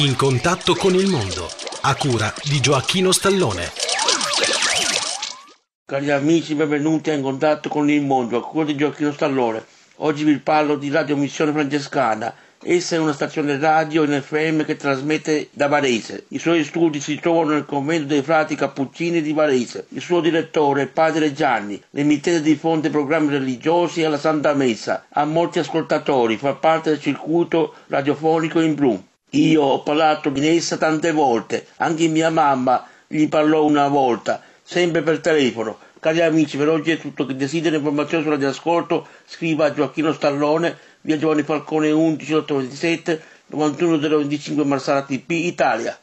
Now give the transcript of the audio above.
In contatto con il mondo, a cura di Gioacchino Stallone. Cari amici, benvenuti a In contatto con il mondo, a cura di Gioacchino Stallone. Oggi vi parlo di Radio Missione Francescana. Essa è una stazione radio in FM che trasmette da Varese. I suoi studi si trovano nel convento dei frati Cappuccini di Varese. Il suo direttore è padre Gianni. L'emittente diffonde programmi religiosi alla Santa Messa. Ha molti ascoltatori, fa parte del circuito radiofonico in blu. Io ho parlato in essa tante volte, anche mia mamma gli parlò una volta, sempre per telefono. Cari amici, per oggi è tutto. Chi desidera informazioni sulla di ascolto, scriva a Gioacchino Stallone, via Giovanni Falcone 11 827 91 025 Marsala TP Italia.